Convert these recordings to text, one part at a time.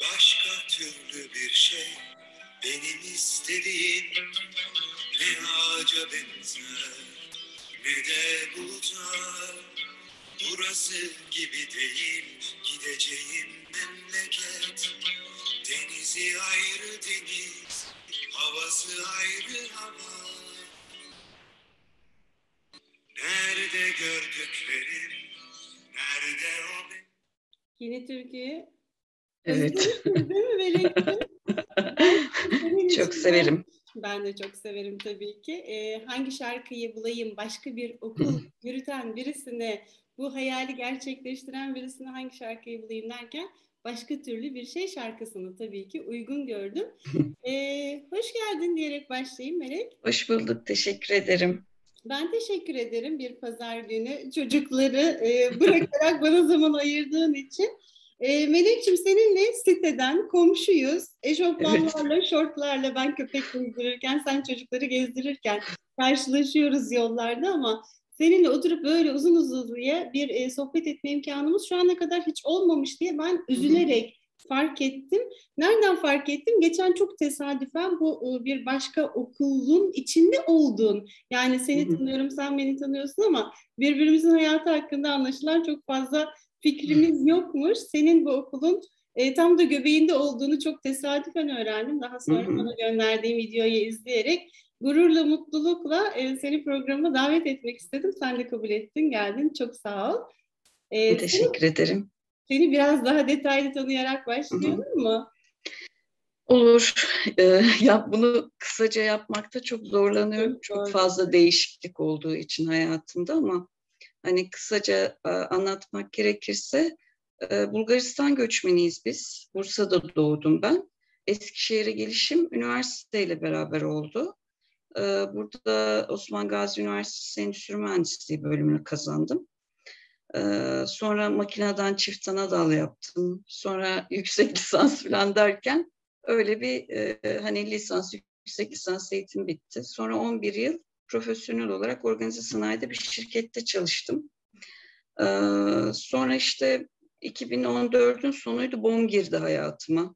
Başka türlü bir şey benim istediğim. Ne ağaca benzer ne de buluta Burası gibi değil gideceğim memleket. Denizi ayrı deniz, havası ayrı hava. Nerede gördüklerim, Yeni türküyü Evet. değil mi Melek'ciğim? Çok severim. Ben de çok severim tabii ki. Ee, hangi şarkıyı bulayım, başka bir okul yürüten birisine, bu hayali gerçekleştiren birisine hangi şarkıyı bulayım derken başka türlü bir şey şarkısını tabii ki uygun gördüm. Ee, hoş geldin diyerek başlayayım Melek. Hoş bulduk. Teşekkür ederim. Ben teşekkür ederim bir pazar günü çocukları e, bırakarak bana zaman ayırdığın için. E, Melek'ciğim seninle siteden komşuyuz. Eşofmanlarla, şortlarla ben köpek gezdirirken, sen çocukları gezdirirken karşılaşıyoruz yollarda ama seninle oturup böyle uzun uzun diye bir e, sohbet etme imkanımız şu ana kadar hiç olmamış diye ben üzülerek fark ettim. Nereden fark ettim? Geçen çok tesadüfen bu e, bir başka okulun içinde olduğun. Yani seni tanıyorum, sen beni tanıyorsun ama birbirimizin hayatı hakkında anlaşılan çok fazla fikrimiz yokmuş. Senin bu okulun e, tam da göbeğinde olduğunu çok tesadüfen öğrendim. Daha sonra bana gönderdiğin videoyu izleyerek gururla, mutlulukla e, seni programa davet etmek istedim. Sen de kabul ettin, geldin. Çok sağ ol. E, Teşekkür ederim. Seni biraz daha detaylı tanıyarak başlayalım mı? Olur. Ee, ya bunu kısaca yapmakta çok zorlanıyorum. Çok fazla değişiklik olduğu için hayatımda ama hani kısaca e, anlatmak gerekirse e, Bulgaristan göçmeniyiz biz. Bursa'da doğdum ben. Eskişehir'e gelişim üniversiteyle beraber oldu. Ee, Burada Osman Gazi Üniversitesi Endüstri Mühendisliği bölümünü kazandım. Sonra makineden çift ana dal yaptım. Sonra yüksek lisans falan derken öyle bir e, hani lisans, yüksek lisans eğitim bitti. Sonra 11 yıl profesyonel olarak organize sanayide bir şirkette çalıştım. Ee, Sonra işte 2014'ün sonuydu BOM girdi hayatıma.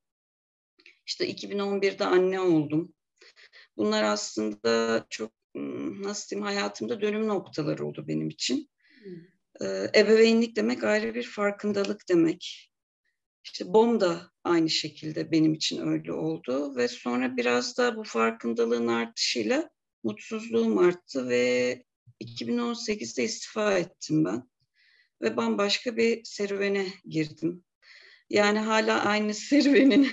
İşte 2011'de anne oldum. Bunlar aslında çok hmm, nasıl diyeyim hayatımda dönüm noktaları oldu benim için. Ee, ebeveynlik demek ayrı bir farkındalık demek. İşte BOM da aynı şekilde benim için öyle oldu ve sonra biraz da bu farkındalığın artışıyla mutsuzluğum arttı ve 2018'de istifa ettim ben ve bambaşka bir serüvene girdim. Yani hala aynı serüvenin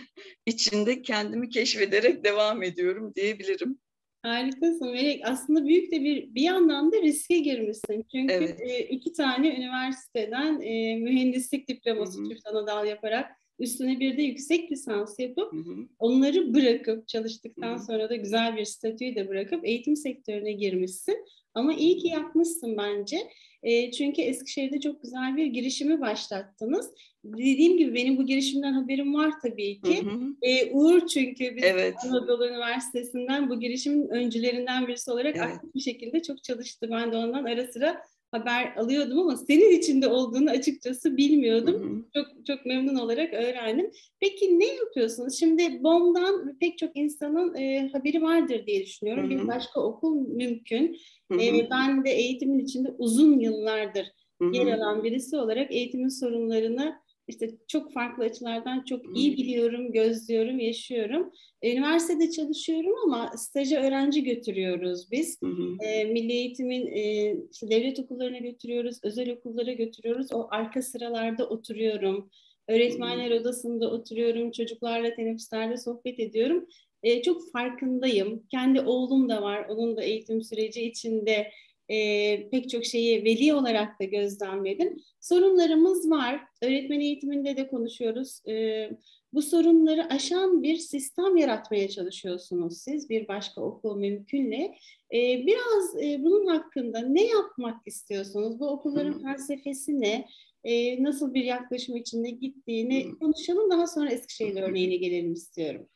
içinde kendimi keşfederek devam ediyorum diyebilirim. Harikasın Melek. Aslında büyük de bir bir yandan da riske girmişsin. Çünkü Evet. iki tane üniversiteden mühendislik diploması çift anadal yaparak üstüne bir de yüksek lisans yapıp Hı hı. onları bırakıp çalıştıktan Hı hı. sonra da güzel bir statüyü de bırakıp eğitim sektörüne girmişsin. Ama iyi ki yapmışsın bence. E, çünkü Eskişehir'de çok güzel bir girişimi başlattınız. Dediğim gibi benim bu girişimden haberim var tabii Hı ki. hı. E, Uğur çünkü biz Evet. Anadolu Üniversitesi'nden bu girişimin öncülerinden birisi olarak Evet. aktif bir şekilde çok çalıştı. Ben de ondan ara sıra haber alıyordum ama senin içinde olduğunu açıkçası bilmiyordum. Hı hı. Çok çok memnun olarak öğrendim. Peki ne yapıyorsunuz? Şimdi BOM'dan pek çok insanın e, haberi vardır diye düşünüyorum. Hı hı. Bir başka okul mümkün. Hı hı. E, ben de eğitimin içinde uzun yıllardır Hı hı. yer alan birisi olarak eğitimin sorunlarını işte çok farklı açılardan çok Hı. iyi biliyorum, gözlüyorum, yaşıyorum. Üniversitede çalışıyorum ama staja öğrenci götürüyoruz biz. Hı hı. E, milli eğitimin e, işte devlet okullarına götürüyoruz, özel okullara götürüyoruz. O arka sıralarda oturuyorum. Öğretmenler odasında oturuyorum, çocuklarla teneffüslerde sohbet ediyorum. E, çok farkındayım. Kendi oğlum da var, onun da eğitim süreci içinde e, pek çok şeyi veli olarak da gözlemledim. Sorunlarımız var. Öğretmen eğitiminde de konuşuyoruz. E, bu sorunları aşan bir sistem yaratmaya çalışıyorsunuz siz bir başka okul mümkünle. E, biraz e, bunun hakkında ne yapmak istiyorsunuz? Bu okulların Hı. felsefesi ne? E, nasıl bir yaklaşım içinde gittiğini Hı. konuşalım. Daha sonra Eskişehir örneğine gelelim istiyorum.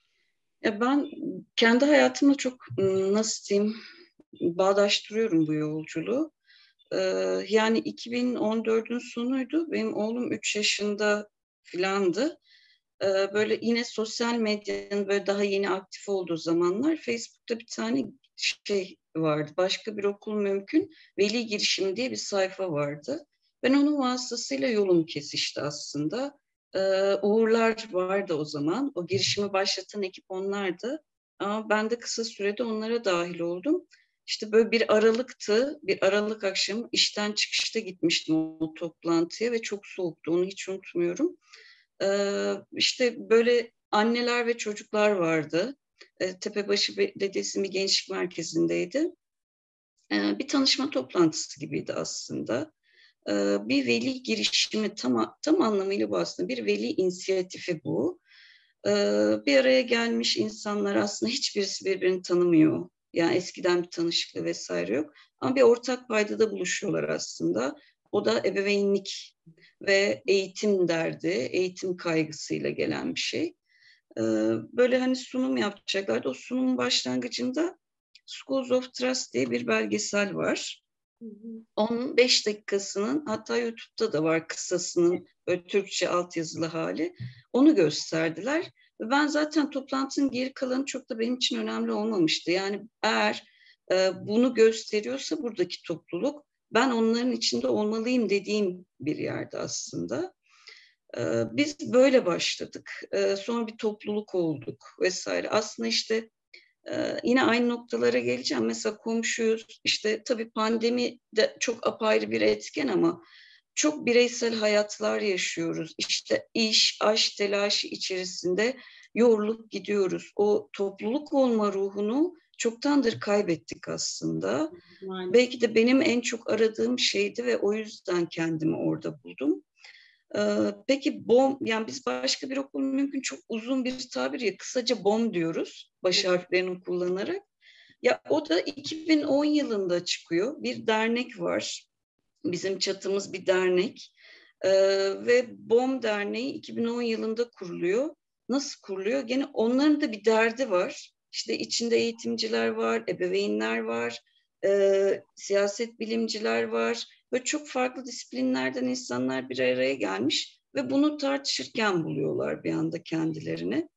Ya ben kendi hayatımla çok nasıl diyeyim bağdaştırıyorum bu yolculuğu. Yani 2014'ün sonuydu. Benim oğlum 3 yaşında filandı. Böyle yine sosyal medyanın böyle daha yeni aktif olduğu zamanlar Facebook'ta bir tane şey vardı. Başka bir okul mümkün. Veli girişimi diye bir sayfa vardı. Ben onun vasıtasıyla yolum kesişti aslında. Uğurlar vardı o zaman. O girişimi başlatan ekip onlardı. Ama ben de kısa sürede onlara dahil oldum. İşte böyle bir aralıktı, bir aralık akşamı işten çıkışta gitmiştim o toplantıya ve çok soğuktu, onu hiç unutmuyorum. Ee, işte böyle anneler ve çocuklar vardı. Ee, Tepebaşı Belediyesi bir gençlik merkezindeydi. Ee, bir tanışma toplantısı gibiydi aslında. Ee, bir veli girişimi tam, tam anlamıyla bu aslında bir veli inisiyatifi bu. Ee, bir araya gelmiş insanlar aslında hiçbirisi birbirini tanımıyor. Yani eskiden bir tanışıklığı vesaire yok. Ama bir ortak paydada buluşuyorlar aslında. O da ebeveynlik ve eğitim derdi, eğitim kaygısıyla gelen bir şey. Ee, böyle hani sunum yapacaklardı. O sunumun başlangıcında Schools of Trust diye bir belgesel var. Onun beş dakikasının hatta YouTube'da da var kısasının böyle Türkçe altyazılı hali. Onu gösterdiler. Ben zaten toplantının geri kalanı çok da benim için önemli olmamıştı. Yani eğer e, bunu gösteriyorsa buradaki topluluk ben onların içinde olmalıyım dediğim bir yerde aslında. E, biz böyle başladık. E, sonra bir topluluk olduk vesaire. Aslında işte ee, yine aynı noktalara geleceğim. Mesela komşuyuz. İşte tabii pandemi de çok apayrı bir etken ama çok bireysel hayatlar yaşıyoruz. İşte iş, aşk telaşı içerisinde yorulup gidiyoruz. O topluluk olma ruhunu çoktandır kaybettik aslında. Maalesef. Belki de benim en çok aradığım şeydi ve o yüzden kendimi orada buldum. Ee, peki bom, yani biz başka bir okul mümkün çok uzun bir tabir ya kısaca bom diyoruz baş harflerini kullanarak. Ya o da 2010 yılında çıkıyor. Bir dernek var. Bizim çatımız bir dernek. Ee, ve BOM Derneği 2010 yılında kuruluyor. Nasıl kuruluyor? Gene onların da bir derdi var. İşte içinde eğitimciler var, ebeveynler var, e, siyaset bilimciler var ve çok farklı disiplinlerden insanlar bir araya gelmiş ve bunu tartışırken buluyorlar bir anda kendilerini.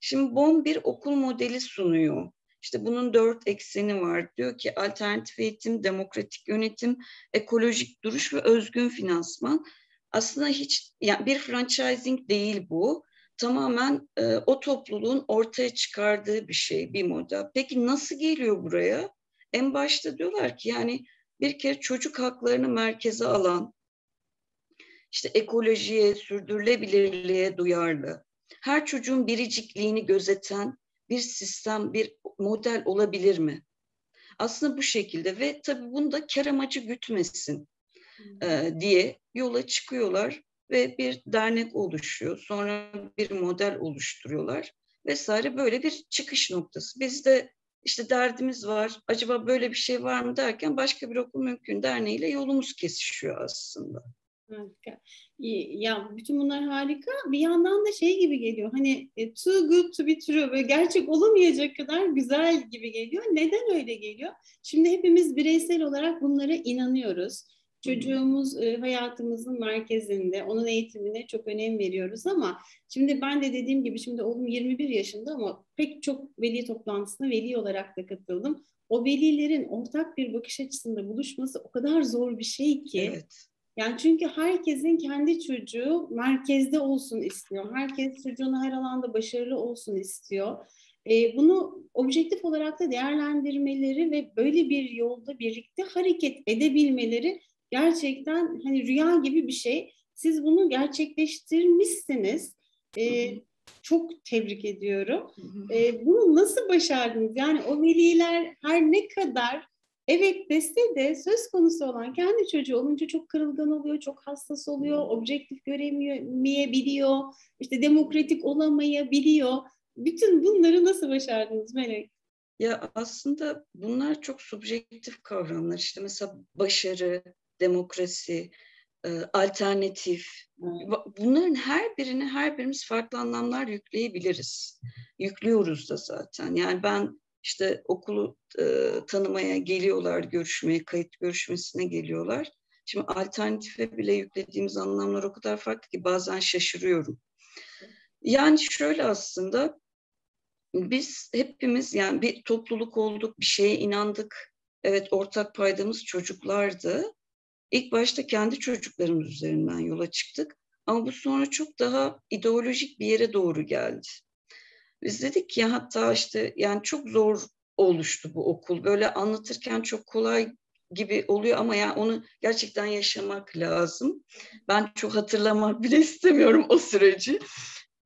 Şimdi BOM bir okul modeli sunuyor. İşte bunun dört ekseni var. Diyor ki alternatif eğitim, demokratik yönetim, ekolojik duruş ve özgün finansman. Aslında hiç yani bir franchising değil bu. Tamamen e, o topluluğun ortaya çıkardığı bir şey, bir model. Peki nasıl geliyor buraya? En başta diyorlar ki yani bir kere çocuk haklarını merkeze alan, işte ekolojiye, sürdürülebilirliğe duyarlı, her çocuğun biricikliğini gözeten bir sistem, bir model olabilir mi? Aslında bu şekilde ve tabii bunda kar amacı gütmesin e, diye yola çıkıyorlar ve bir dernek oluşuyor. Sonra bir model oluşturuyorlar vesaire böyle bir çıkış noktası. Biz de işte derdimiz var, acaba böyle bir şey var mı derken başka bir okul mümkün derneğiyle yolumuz kesişiyor aslında. Harika. Ya bütün bunlar harika. Bir yandan da şey gibi geliyor. Hani e, too good to be true. Böyle gerçek olamayacak kadar güzel gibi geliyor. Neden öyle geliyor? Şimdi hepimiz bireysel olarak bunlara inanıyoruz. Çocuğumuz e, hayatımızın merkezinde, onun eğitimine çok önem veriyoruz ama şimdi ben de dediğim gibi şimdi oğlum 21 yaşında ama pek çok veli toplantısına veli olarak da katıldım. O velilerin ortak bir bakış açısında buluşması o kadar zor bir şey ki. Evet. Yani çünkü herkesin kendi çocuğu merkezde olsun istiyor. Herkes çocuğunu her alanda başarılı olsun istiyor. E, bunu objektif olarak da değerlendirmeleri ve böyle bir yolda birlikte hareket edebilmeleri gerçekten hani rüya gibi bir şey. Siz bunu gerçekleştirmişsiniz. E, çok tebrik ediyorum. E, bunu nasıl başardınız? Yani o veliler her ne kadar evet dese de söz konusu olan kendi çocuğu olunca çok kırılgan oluyor, çok hassas oluyor, objektif göremeyebiliyor, işte demokratik olamayabiliyor. Bütün bunları nasıl başardınız Melek? Ya aslında bunlar çok subjektif kavramlar. İşte mesela başarı, demokrasi, e, alternatif. Bunların her birini her birimiz farklı anlamlar yükleyebiliriz. Yüklüyoruz da zaten. Yani ben işte okulu e, tanımaya geliyorlar, görüşmeye, kayıt görüşmesine geliyorlar. Şimdi alternatife bile yüklediğimiz anlamlar o kadar farklı ki bazen şaşırıyorum. Yani şöyle aslında biz hepimiz yani bir topluluk olduk, bir şeye inandık. Evet ortak paydamız çocuklardı. İlk başta kendi çocuklarımız üzerinden yola çıktık. Ama bu sonra çok daha ideolojik bir yere doğru geldi. Biz dedik ki hatta işte yani çok zor oluştu bu okul. Böyle anlatırken çok kolay gibi oluyor ama yani onu gerçekten yaşamak lazım. Ben çok hatırlamak bile istemiyorum o süreci.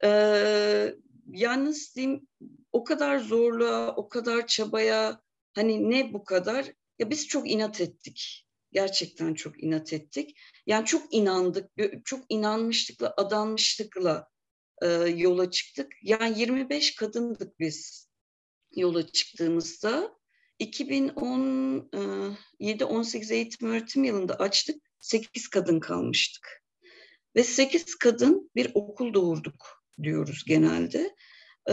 Ee, yalnız diyeyim o kadar zorluğa, o kadar çabaya hani ne bu kadar? Ya biz çok inat ettik. Gerçekten çok inat ettik. Yani çok inandık, çok inanmışlıkla, adanmışlıkla e, yola çıktık. Yani 25 kadındık biz yola çıktığımızda. 2017-18 eğitim öğretim yılında açtık. 8 kadın kalmıştık. Ve 8 kadın bir okul doğurduk diyoruz genelde. Ee,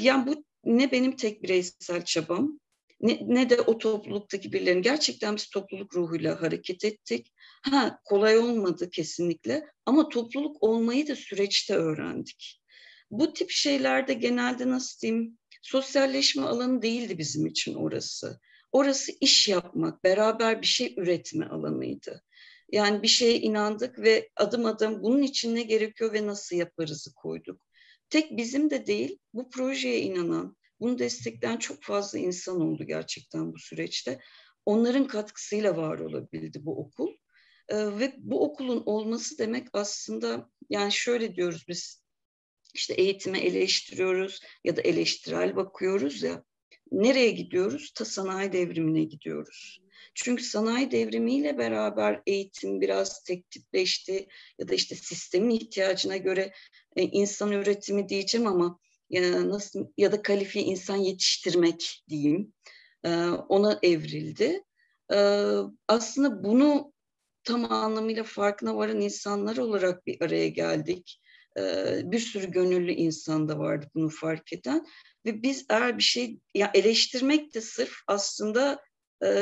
yani bu ne benim tek bireysel çabam ne, ne de o topluluktaki birilerin gerçekten biz topluluk ruhuyla hareket ettik. Ha kolay olmadı kesinlikle ama topluluk olmayı da süreçte öğrendik. Bu tip şeylerde genelde nasıl diyeyim sosyalleşme alanı değildi bizim için orası. Orası iş yapmak, beraber bir şey üretme alanıydı. Yani bir şeye inandık ve adım adım bunun için ne gerekiyor ve nasıl yaparızı koyduk. Tek bizim de değil, bu projeye inanan, bunu destekleyen çok fazla insan oldu gerçekten bu süreçte. Onların katkısıyla var olabildi bu okul. Ee, ve bu okulun olması demek aslında yani şöyle diyoruz biz işte eğitime eleştiriyoruz ya da eleştirel bakıyoruz ya. Nereye gidiyoruz? Ta sanayi devrimine gidiyoruz. Çünkü sanayi devrimiyle beraber eğitim biraz tek tipleşti ya da işte sistemin ihtiyacına göre e, insan üretimi diyeceğim ama ya nasıl ya da kalifiye insan yetiştirmek diyeyim e, ona evrildi. E, aslında bunu tam anlamıyla farkına varan insanlar olarak bir araya geldik. E, bir sürü gönüllü insan da vardı bunu fark eden ve biz eğer bir şey ya eleştirmek de sırf aslında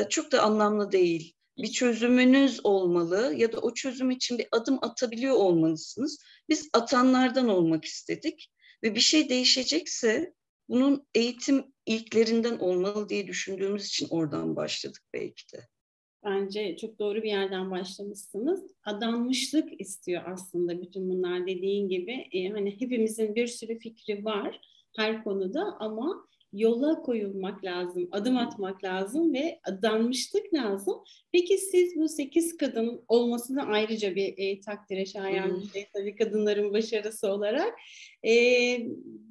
çok da anlamlı değil. Bir çözümünüz olmalı ya da o çözüm için bir adım atabiliyor olmalısınız. Biz atanlardan olmak istedik ve bir şey değişecekse bunun eğitim ilklerinden olmalı diye düşündüğümüz için oradan başladık belki de. Bence çok doğru bir yerden başlamışsınız. Adanmışlık istiyor aslında bütün bunlar dediğin gibi. Ee, hani hepimizin bir sürü fikri var her konuda ama yola koyulmak lazım, adım atmak lazım ve adanmışlık lazım. Peki siz bu sekiz kadın olmasını ayrıca bir e, takdire şayan bir şey tabii kadınların başarısı olarak. E,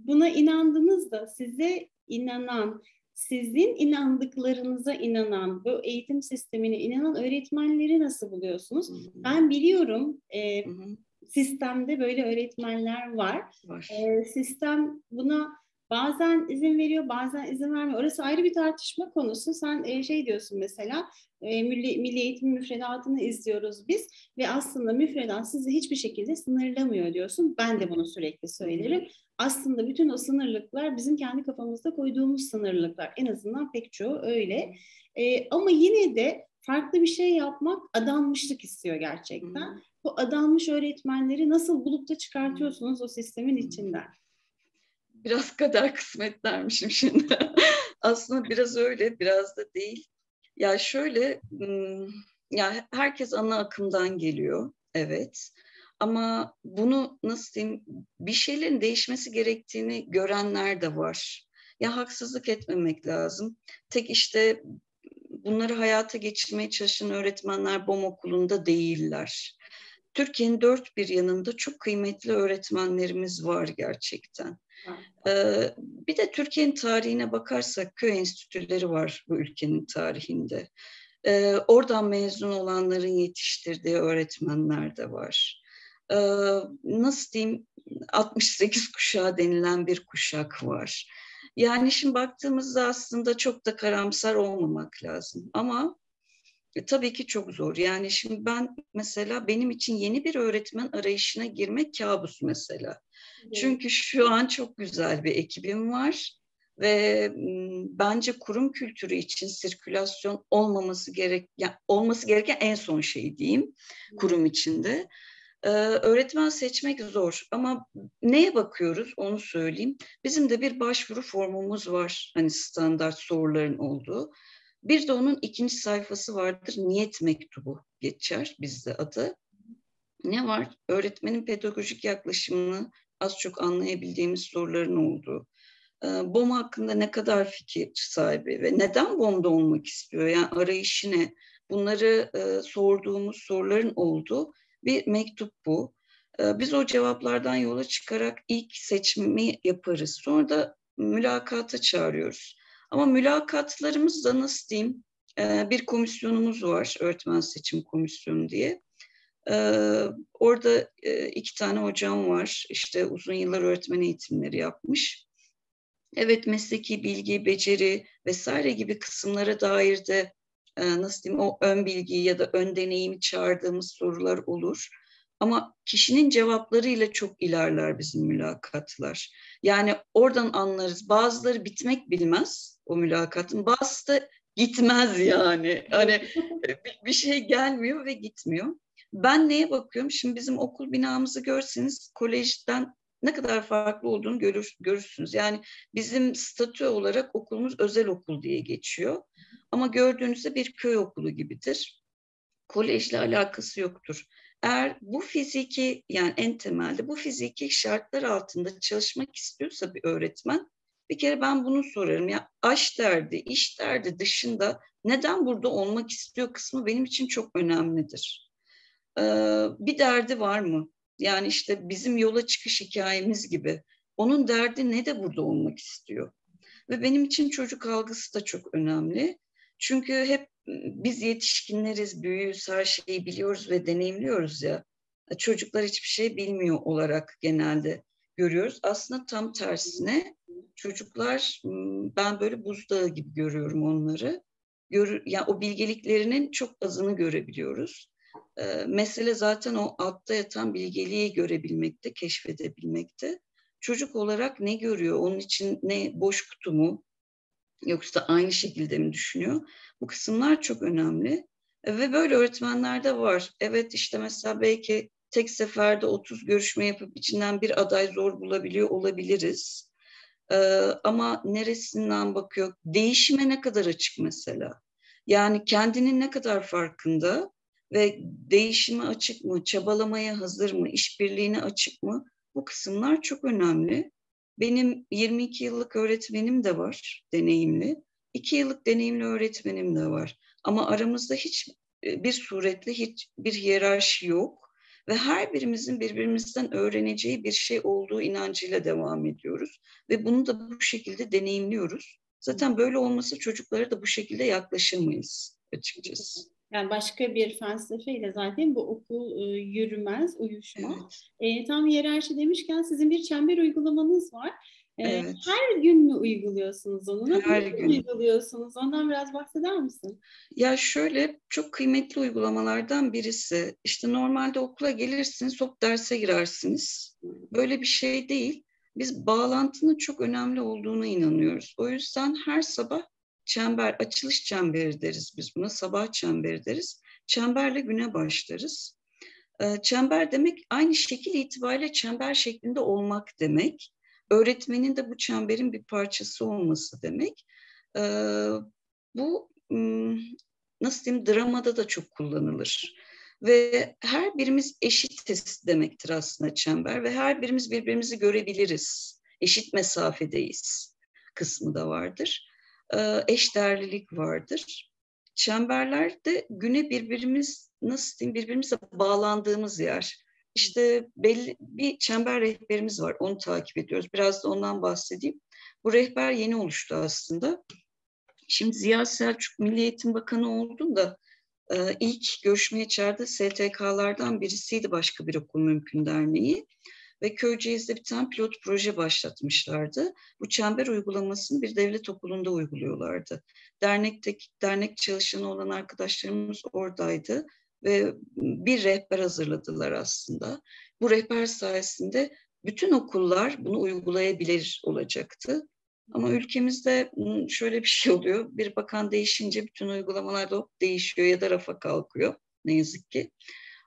buna inandınız da size inanan, sizin inandıklarınıza inanan, bu eğitim sistemine inanan öğretmenleri nasıl buluyorsunuz? Hı-hı. Ben biliyorum e, sistemde böyle öğretmenler var. var. E, sistem buna Bazen izin veriyor, bazen izin vermiyor. Orası ayrı bir tartışma konusu. Sen e, şey diyorsun mesela, e, milli, milli eğitim müfredatını izliyoruz biz ve aslında müfredat sizi hiçbir şekilde sınırlamıyor diyorsun. Ben de bunu sürekli söylerim. Aslında bütün o sınırlıklar bizim kendi kafamızda koyduğumuz sınırlıklar. En azından pek çoğu öyle. E, ama yine de farklı bir şey yapmak adanmışlık istiyor gerçekten. Hmm. Bu adanmış öğretmenleri nasıl bulup da çıkartıyorsunuz o sistemin içinden? Biraz kader kısmet dermişim şimdi. Aslında biraz öyle, biraz da değil. Ya şöyle, ya herkes ana akımdan geliyor, evet. Ama bunu nasıl diyeyim, bir şeylerin değişmesi gerektiğini görenler de var. Ya haksızlık etmemek lazım. Tek işte bunları hayata geçirmeye çalışan öğretmenler BOM okulunda değiller. Türkiye'nin dört bir yanında çok kıymetli öğretmenlerimiz var gerçekten. Ee, bir de Türkiye'nin tarihine bakarsak köy enstitüleri var bu ülkenin tarihinde. Ee, oradan mezun olanların yetiştirdiği öğretmenler de var. Ee, nasıl diyeyim 68 kuşağı denilen bir kuşak var. Yani şimdi baktığımızda aslında çok da karamsar olmamak lazım. Ama e, tabii ki çok zor. Yani şimdi ben mesela benim için yeni bir öğretmen arayışına girmek kabus mesela. Evet. Çünkü şu an çok güzel bir ekibim var ve bence kurum kültürü için sirkülasyon olmaması gerek yani olması gereken en son şey diyeyim kurum içinde. Ee, öğretmen seçmek zor ama neye bakıyoruz onu söyleyeyim. Bizim de bir başvuru formumuz var hani standart soruların olduğu. Bir de onun ikinci sayfası vardır niyet mektubu geçer bizde adı. Ne var? Öğretmenin pedagojik yaklaşımını az çok anlayabildiğimiz soruların olduğu. Ee, BOM hakkında ne kadar fikir sahibi ve neden BOM'da olmak istiyor? Yani arayışı ne? Bunları e, sorduğumuz soruların olduğu bir mektup bu. Ee, biz o cevaplardan yola çıkarak ilk seçimi yaparız. Sonra da mülakata çağırıyoruz. Ama mülakatlarımız da nasıl diyeyim e, bir komisyonumuz var öğretmen seçim komisyonu diye. Ee, orada e, iki tane hocam var işte uzun yıllar öğretmen eğitimleri yapmış. Evet mesleki bilgi, beceri vesaire gibi kısımlara dair de e, nasıl diyeyim o ön bilgiyi ya da ön deneyimi çağırdığımız sorular olur. Ama kişinin cevaplarıyla çok ilerler bizim mülakatlar. Yani oradan anlarız. Bazıları bitmek bilmez o mülakatın. Bazısı da gitmez yani. Hani bir şey gelmiyor ve gitmiyor. Ben neye bakıyorum? Şimdi bizim okul binamızı görseniz kolejden ne kadar farklı olduğunu görür, görürsünüz. Yani bizim statü olarak okulumuz özel okul diye geçiyor. Ama gördüğünüzde bir köy okulu gibidir. Kolejle alakası yoktur. Eğer bu fiziki yani en temelde bu fiziki şartlar altında çalışmak istiyorsa bir öğretmen bir kere ben bunu sorarım. Ya aş derdi, iş derdi dışında neden burada olmak istiyor kısmı benim için çok önemlidir. Ee, bir derdi var mı? Yani işte bizim yola çıkış hikayemiz gibi. Onun derdi ne de burada olmak istiyor. Ve benim için çocuk algısı da çok önemli. Çünkü hep biz yetişkinleriz, büyüyüz, her şeyi biliyoruz ve deneyimliyoruz ya. Çocuklar hiçbir şey bilmiyor olarak genelde görüyoruz. Aslında tam tersine çocuklar ben böyle buzdağı gibi görüyorum onları. Gör, yani o bilgeliklerinin çok azını görebiliyoruz. E, mesele zaten o altta yatan bilgeliği görebilmekte, keşfedebilmekte. Çocuk olarak ne görüyor? Onun için ne boş kutu mu? Yoksa aynı şekilde mi düşünüyor? Bu kısımlar çok önemli. E, ve böyle öğretmenler de var. Evet işte mesela belki tek seferde 30 görüşme yapıp içinden bir aday zor bulabiliyor olabiliriz. Ee, ama neresinden bakıyor? Değişime ne kadar açık mesela? Yani kendinin ne kadar farkında? ve değişime açık mı, çabalamaya hazır mı, işbirliğine açık mı? Bu kısımlar çok önemli. Benim 22 yıllık öğretmenim de var, deneyimli. 2 yıllık deneyimli öğretmenim de var. Ama aramızda hiç e, bir suretle hiç bir hiyerarşi yok ve her birimizin birbirimizden öğreneceği bir şey olduğu inancıyla devam ediyoruz ve bunu da bu şekilde deneyimliyoruz. Zaten böyle olması çocuklara da bu şekilde yaklaşamayız açıkçası. Yani başka bir felsefeyle zaten bu okul e, yürümez, uyuşmaz. Evet. E, tam hiyerarşi demişken sizin bir çember uygulamanız var. E, evet. Her gün mü uyguluyorsunuz onu? Nasıl her gün. uyguluyorsunuz? Ondan biraz bahseder misin? Ya şöyle çok kıymetli uygulamalardan birisi. İşte normalde okula gelirsiniz, hop derse girersiniz. Böyle bir şey değil. Biz bağlantının çok önemli olduğuna inanıyoruz. O yüzden her sabah çember, açılış çemberi deriz biz buna, sabah çemberi deriz. Çemberle güne başlarız. Ee, çember demek aynı şekil itibariyle çember şeklinde olmak demek. Öğretmenin de bu çemberin bir parçası olması demek. Ee, bu nasıl diyeyim dramada da çok kullanılır. Ve her birimiz eşitiz demektir aslında çember ve her birimiz birbirimizi görebiliriz. Eşit mesafedeyiz kısmı da vardır. E, eşdeğerlilik vardır. Çemberlerde güne birbirimiz nasıl diyeyim birbirimize bağlandığımız yer. İşte belli bir çember rehberimiz var. Onu takip ediyoruz. Biraz da ondan bahsedeyim. Bu rehber yeni oluştu aslında. Şimdi Ziya Selçuk Milli Eğitim Bakanı olduğunda e, ilk görüşmeye çağırdığı STK'lardan birisiydi Başka Bir Okul Mümkün Derneği ve Köyceğiz'de bir tane pilot proje başlatmışlardı. Bu çember uygulamasını bir devlet okulunda uyguluyorlardı. Dernekteki dernek çalışanı olan arkadaşlarımız oradaydı ve bir rehber hazırladılar aslında. Bu rehber sayesinde bütün okullar bunu uygulayabilir olacaktı. Ama ülkemizde şöyle bir şey oluyor. Bir bakan değişince bütün uygulamalar da değişiyor ya da rafa kalkıyor ne yazık ki.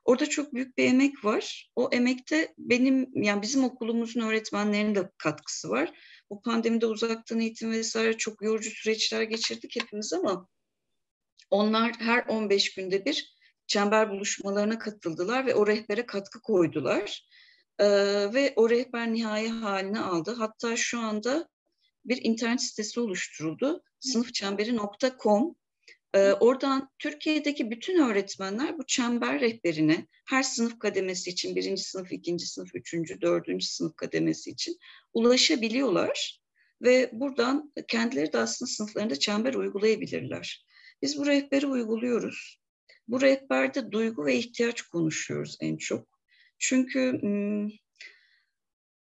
Orada çok büyük bir emek var. O emekte benim yani bizim okulumuzun öğretmenlerinin de katkısı var. Bu pandemide uzaktan eğitim vesaire çok yorucu süreçler geçirdik hepimiz ama onlar her 15 günde bir çember buluşmalarına katıldılar ve o rehbere katkı koydular. Ee, ve o rehber nihai haline aldı. Hatta şu anda bir internet sitesi oluşturuldu. sınıfçemberi.com oradan Türkiye'deki bütün öğretmenler bu çember rehberine her sınıf kademesi için birinci sınıf, ikinci sınıf, üçüncü, dördüncü sınıf kademesi için ulaşabiliyorlar. Ve buradan kendileri de aslında sınıflarında çember uygulayabilirler. Biz bu rehberi uyguluyoruz. Bu rehberde duygu ve ihtiyaç konuşuyoruz en çok. Çünkü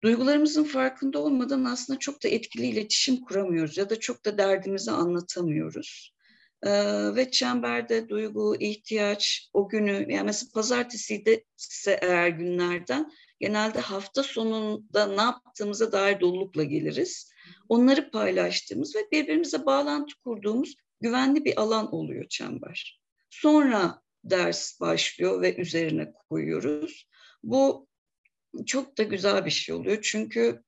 duygularımızın farkında olmadan aslında çok da etkili iletişim kuramıyoruz ya da çok da derdimizi anlatamıyoruz. Ee, ve çemberde duygu, ihtiyaç, o günü, yani mesela pazartesi de ise eğer günlerden genelde hafta sonunda ne yaptığımıza dair dolulukla geliriz. Onları paylaştığımız ve birbirimize bağlantı kurduğumuz güvenli bir alan oluyor çember. Sonra ders başlıyor ve üzerine koyuyoruz. Bu çok da güzel bir şey oluyor. Çünkü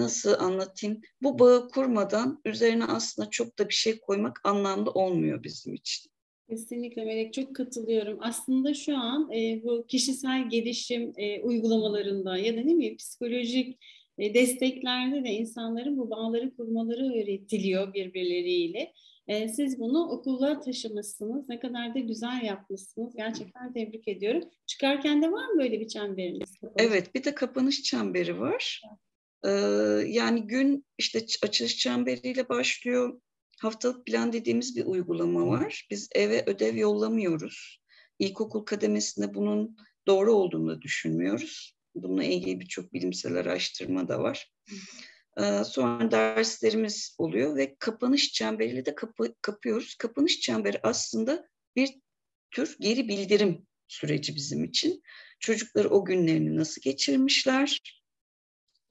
nasıl anlatayım? Bu bağı kurmadan üzerine aslında çok da bir şey koymak anlamlı olmuyor bizim için. Kesinlikle Melek çok katılıyorum. Aslında şu an e, bu kişisel gelişim e, uygulamalarında ya da ne bileyim psikolojik e, desteklerde de insanların bu bağları kurmaları öğretiliyor birbirleriyle. E, siz bunu okula taşımışsınız. Ne kadar da güzel yapmışsınız. Gerçekten tebrik ediyorum. Çıkarken de var mı böyle bir çemberiniz? Evet, bir de kapanış çemberi var. Yani gün işte açılış çemberiyle başlıyor. Haftalık plan dediğimiz bir uygulama var. Biz eve ödev yollamıyoruz. İlkokul kademesinde bunun doğru olduğunu düşünmüyoruz. Bununla ilgili birçok bilimsel araştırma da var. Sonra derslerimiz oluyor ve kapanış çemberiyle de kapı, kapıyoruz. Kapanış çemberi aslında bir tür geri bildirim süreci bizim için. Çocuklar o günlerini nasıl geçirmişler,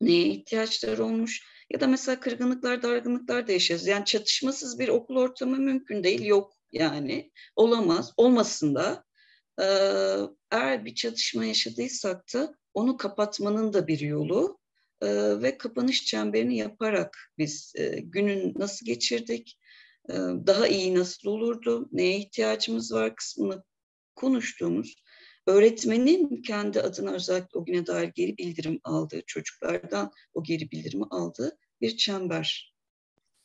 neye ihtiyaçları olmuş ya da mesela kırgınlıklar, dargınlıklar da yaşarız. Yani çatışmasız bir okul ortamı mümkün değil, yok yani olamaz, olmasın da. Ee, eğer bir çatışma yaşadıysak da onu kapatmanın da bir yolu ee, ve kapanış çemberini yaparak biz e, günün nasıl geçirdik, e, daha iyi nasıl olurdu, neye ihtiyacımız var kısmını konuştuğumuz öğretmenin kendi adına özellikle o güne dair geri bildirim aldığı çocuklardan o geri bildirimi aldığı bir çember.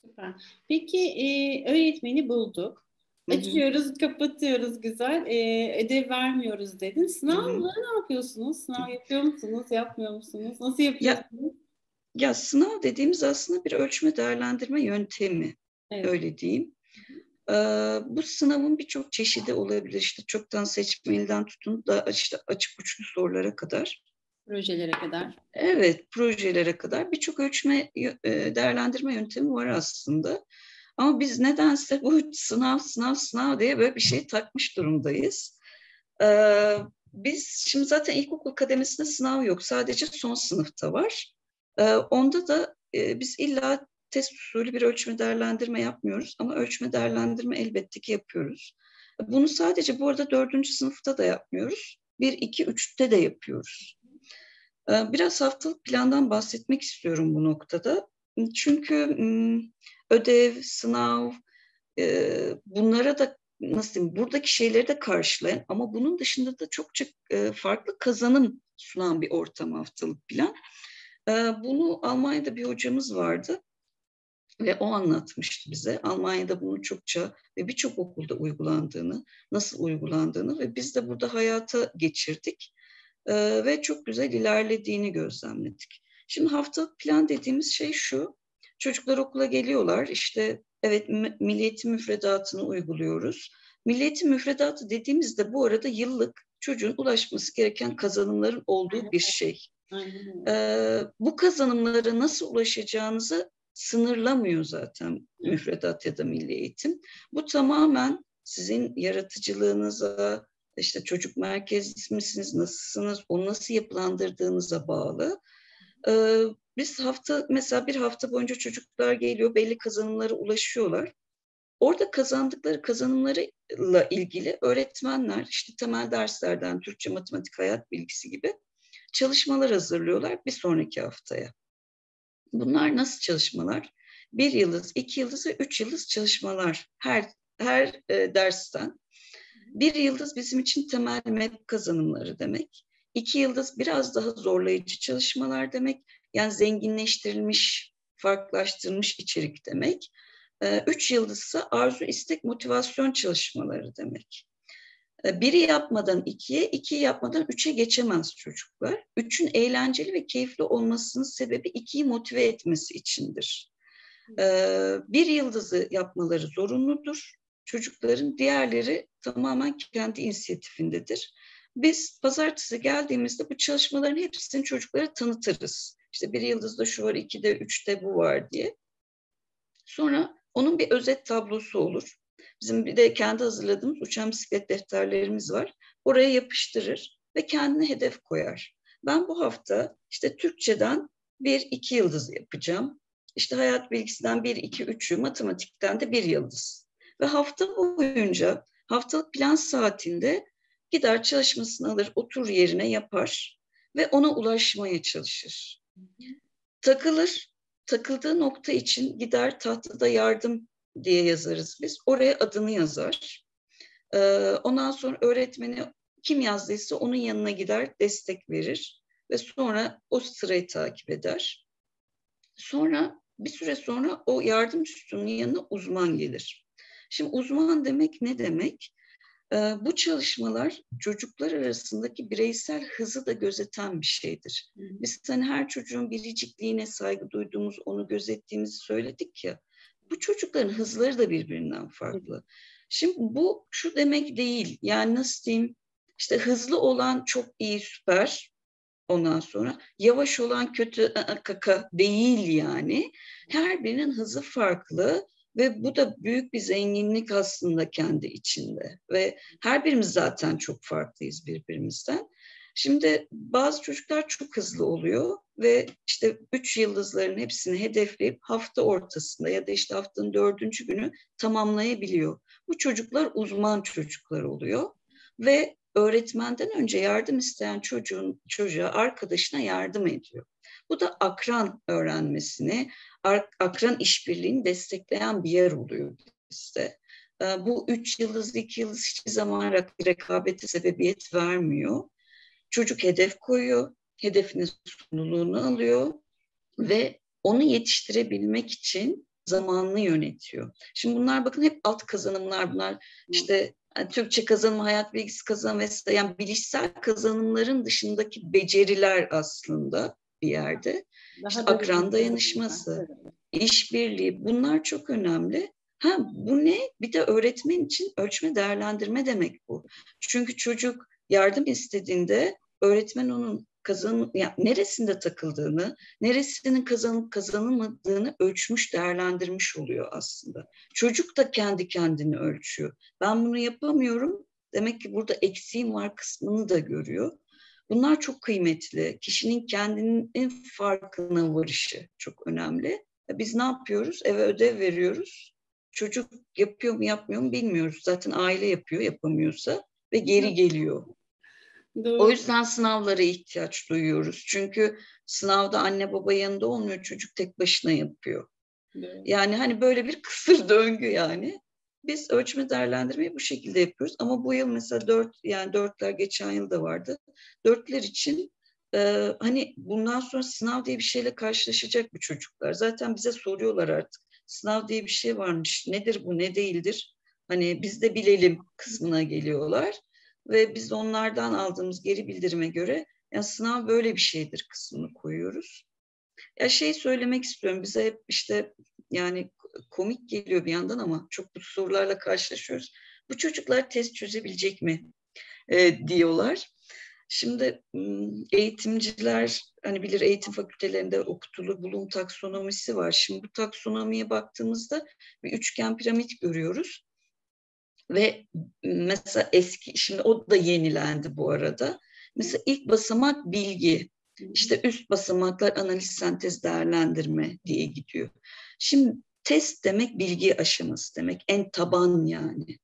Süper. Peki e, öğretmeni bulduk. Açıyoruz, Hı-hı. kapatıyoruz güzel. E, ödev vermiyoruz dedin. Sınavla ne yapıyorsunuz? Sınav yapıyor musunuz, yapmıyor musunuz? Nasıl yapıyorsunuz? Ya, ya sınav dediğimiz aslında bir ölçme değerlendirme yöntemi. Evet. Öyle diyeyim. Bu sınavın birçok çeşidi olabilir. İşte çoktan seçmeliden tutun da işte açık uçlu sorulara kadar. Projelere kadar. Evet, projelere kadar birçok ölçme, değerlendirme yöntemi var aslında. Ama biz nedense bu sınav, sınav, sınav diye böyle bir şey takmış durumdayız. Biz şimdi zaten ilkokul kademesinde sınav yok. Sadece son sınıfta var. Onda da biz illa test usulü bir ölçme değerlendirme yapmıyoruz ama ölçme değerlendirme elbette ki yapıyoruz. Bunu sadece bu arada dördüncü sınıfta da yapmıyoruz. Bir, iki, üçte de yapıyoruz. Ee, biraz haftalık plandan bahsetmek istiyorum bu noktada. Çünkü ödev, sınav, e, bunlara da nasıl diyeyim, buradaki şeyleri de karşılayan ama bunun dışında da çokça e, farklı kazanım sunan bir ortam haftalık plan. Ee, bunu Almanya'da bir hocamız vardı. Ve o anlatmıştı bize Almanya'da bunun çokça ve birçok okulda uygulandığını, nasıl uygulandığını ve biz de burada hayata geçirdik ee, ve çok güzel ilerlediğini gözlemledik. Şimdi haftalık plan dediğimiz şey şu, çocuklar okula geliyorlar işte evet milli eğitim müfredatını uyguluyoruz. Milli eğitim müfredatı dediğimizde bu arada yıllık çocuğun ulaşması gereken kazanımların olduğu bir şey. Ee, bu kazanımlara nasıl ulaşacağınızı sınırlamıyor zaten müfredat ya da milli eğitim. Bu tamamen sizin yaratıcılığınıza, işte çocuk merkezli misiniz, nasılsınız, onu nasıl yapılandırdığınıza bağlı. Ee, biz hafta mesela bir hafta boyunca çocuklar geliyor belli kazanımlara ulaşıyorlar. Orada kazandıkları kazanımlarıyla ilgili öğretmenler işte temel derslerden Türkçe, matematik, hayat bilgisi gibi çalışmalar hazırlıyorlar bir sonraki haftaya. Bunlar nasıl çalışmalar? Bir yıldız, iki yıldız ve üç yıldız çalışmalar her her e, dersten. Bir yıldız bizim için temel MEP kazanımları demek. İki yıldız biraz daha zorlayıcı çalışmalar demek. Yani zenginleştirilmiş, farklılaştırılmış içerik demek. Ee, üç yıldızsa arzu, istek, motivasyon çalışmaları demek. Biri yapmadan ikiye, ikiyi yapmadan üçe geçemez çocuklar. Üçün eğlenceli ve keyifli olmasının sebebi ikiyi motive etmesi içindir. Ee, bir yıldızı yapmaları zorunludur. Çocukların diğerleri tamamen kendi inisiyatifindedir. Biz pazartesi geldiğimizde bu çalışmaların hepsini çocuklara tanıtırız. İşte bir yıldızda şu var, iki de, üçte bu var diye. Sonra onun bir özet tablosu olur. Bizim bir de kendi hazırladığımız uçan bisiklet defterlerimiz var. Oraya yapıştırır ve kendine hedef koyar. Ben bu hafta işte Türkçeden bir iki yıldız yapacağım. İşte hayat bilgisinden bir, iki, üçü, matematikten de bir yıldız. Ve hafta boyunca haftalık plan saatinde gider çalışmasını alır, otur yerine yapar ve ona ulaşmaya çalışır. Takılır, takıldığı nokta için gider tahtada yardım diye yazarız biz. Oraya adını yazar. Ee, ondan sonra öğretmeni kim yazdıysa onun yanına gider, destek verir ve sonra o sırayı takip eder. Sonra bir süre sonra o yardım üstünün yanına uzman gelir. Şimdi uzman demek ne demek? Ee, bu çalışmalar çocuklar arasındaki bireysel hızı da gözeten bir şeydir. Biz hani her çocuğun biricikliğine saygı duyduğumuz, onu gözettiğimizi söyledik ya. Bu çocukların hızları da birbirinden farklı. Şimdi bu şu demek değil. Yani nasıl diyeyim? İşte hızlı olan çok iyi, süper. Ondan sonra yavaş olan kötü kaka değil yani. Her birinin hızı farklı ve bu da büyük bir zenginlik aslında kendi içinde. Ve her birimiz zaten çok farklıyız birbirimizden. Şimdi bazı çocuklar çok hızlı oluyor ve işte üç yıldızların hepsini hedefleyip hafta ortasında ya da işte haftanın dördüncü günü tamamlayabiliyor. Bu çocuklar uzman çocuklar oluyor ve öğretmenden önce yardım isteyen çocuğun çocuğa arkadaşına yardım ediyor. Bu da akran öğrenmesini, akran işbirliğini destekleyen bir yer oluyor bizde. Ee, bu üç yıldız, iki yıldız hiçbir zaman rekabete sebebiyet vermiyor. Çocuk hedef koyuyor, hedefinin sunuluğunu alıyor ve onu yetiştirebilmek için zamanını yönetiyor. Şimdi bunlar bakın hep alt kazanımlar bunlar işte yani Türkçe kazanım, hayat bilgisi kazanım vesaire yani bilişsel kazanımların dışındaki beceriler aslında bir yerde. Daha işte akran dayanışması, işbirliği bunlar çok önemli. Ha bu ne? Bir de öğretmen için ölçme değerlendirme demek bu. Çünkü çocuk yardım istediğinde öğretmen onun kazan yani neresinde takıldığını, neresinin kazanıp kazanılmadığını ölçmüş, değerlendirmiş oluyor aslında. Çocuk da kendi kendini ölçüyor. Ben bunu yapamıyorum. Demek ki burada eksiğim var kısmını da görüyor. Bunlar çok kıymetli. Kişinin kendinin farkına varışı çok önemli. Biz ne yapıyoruz? Eve ödev veriyoruz. Çocuk yapıyor mu yapmıyor mu bilmiyoruz. Zaten aile yapıyor yapamıyorsa ve geri geliyor. Doğru. O yüzden sınavlara ihtiyaç duyuyoruz. Çünkü sınavda anne baba yanında olmuyor. Çocuk tek başına yapıyor. Doğru. Yani hani böyle bir kısır döngü yani. Biz ölçme değerlendirmeyi bu şekilde yapıyoruz. Ama bu yıl mesela dört yani dörtler geçen yıl da vardı. Dörtler için e, hani bundan sonra sınav diye bir şeyle karşılaşacak bu çocuklar. Zaten bize soruyorlar artık. Sınav diye bir şey varmış. Nedir bu ne değildir? Hani biz de bilelim kısmına geliyorlar. Ve biz onlardan aldığımız geri bildirime göre ya sınav böyle bir şeydir kısmını koyuyoruz. Ya şey söylemek istiyorum. Bize hep işte yani komik geliyor bir yandan ama çok bu sorularla karşılaşıyoruz. Bu çocuklar test çözebilecek mi e, diyorlar. Şimdi eğitimciler hani bilir eğitim fakültelerinde okutulur bulum taksonomisi var. Şimdi bu taksonomiye baktığımızda bir üçgen piramit görüyoruz. Ve mesela eski şimdi o da yenilendi bu arada. Mesela ilk basamak bilgi. İşte üst basamaklar analiz, sentez, değerlendirme diye gidiyor. Şimdi test demek bilgi aşaması demek. En taban yani.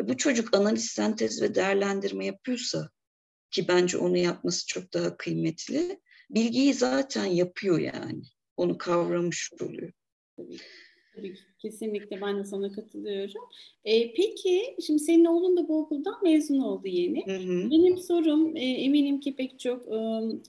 E bu çocuk analiz, sentez ve değerlendirme yapıyorsa ki bence onu yapması çok daha kıymetli. Bilgiyi zaten yapıyor yani. Onu kavramış oluyor. Tabii. Kesinlikle ben de sana katılıyorum. Ee, peki şimdi senin oğlun da bu okuldan mezun oldu yeni. Hı hı. Benim sorum e, eminim ki pek çok e,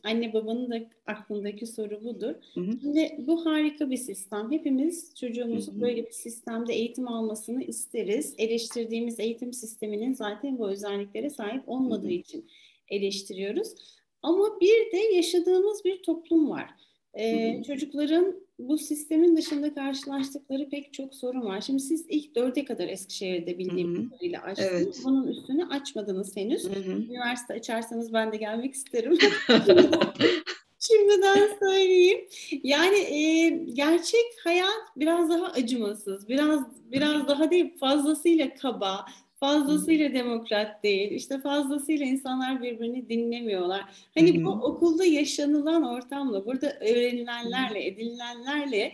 anne babanın da aklındaki soru budur. Hı hı. Şimdi bu harika bir sistem. Hepimiz çocuğumuzun hı hı. böyle bir sistemde eğitim almasını isteriz. Eleştirdiğimiz eğitim sisteminin zaten bu özelliklere sahip olmadığı hı hı. için eleştiriyoruz. Ama bir de yaşadığımız bir toplum var. Ee, çocukların bu sistemin dışında karşılaştıkları pek çok sorun var. Şimdi siz ilk dörde kadar Eskişehir'de bildiğim kadarıyla açtınız. Evet. Bunun üstüne açmadınız henüz. Hı-hı. Üniversite açarsanız ben de gelmek isterim. Şimdiden söyleyeyim. Yani e, gerçek hayat biraz daha acımasız, biraz biraz daha değil fazlasıyla kaba, fazlasıyla demokrat değil. İşte fazlasıyla insanlar birbirini dinlemiyorlar. Hani bu okulda yaşanılan ortamla, burada öğrenilenlerle, edinilenlerle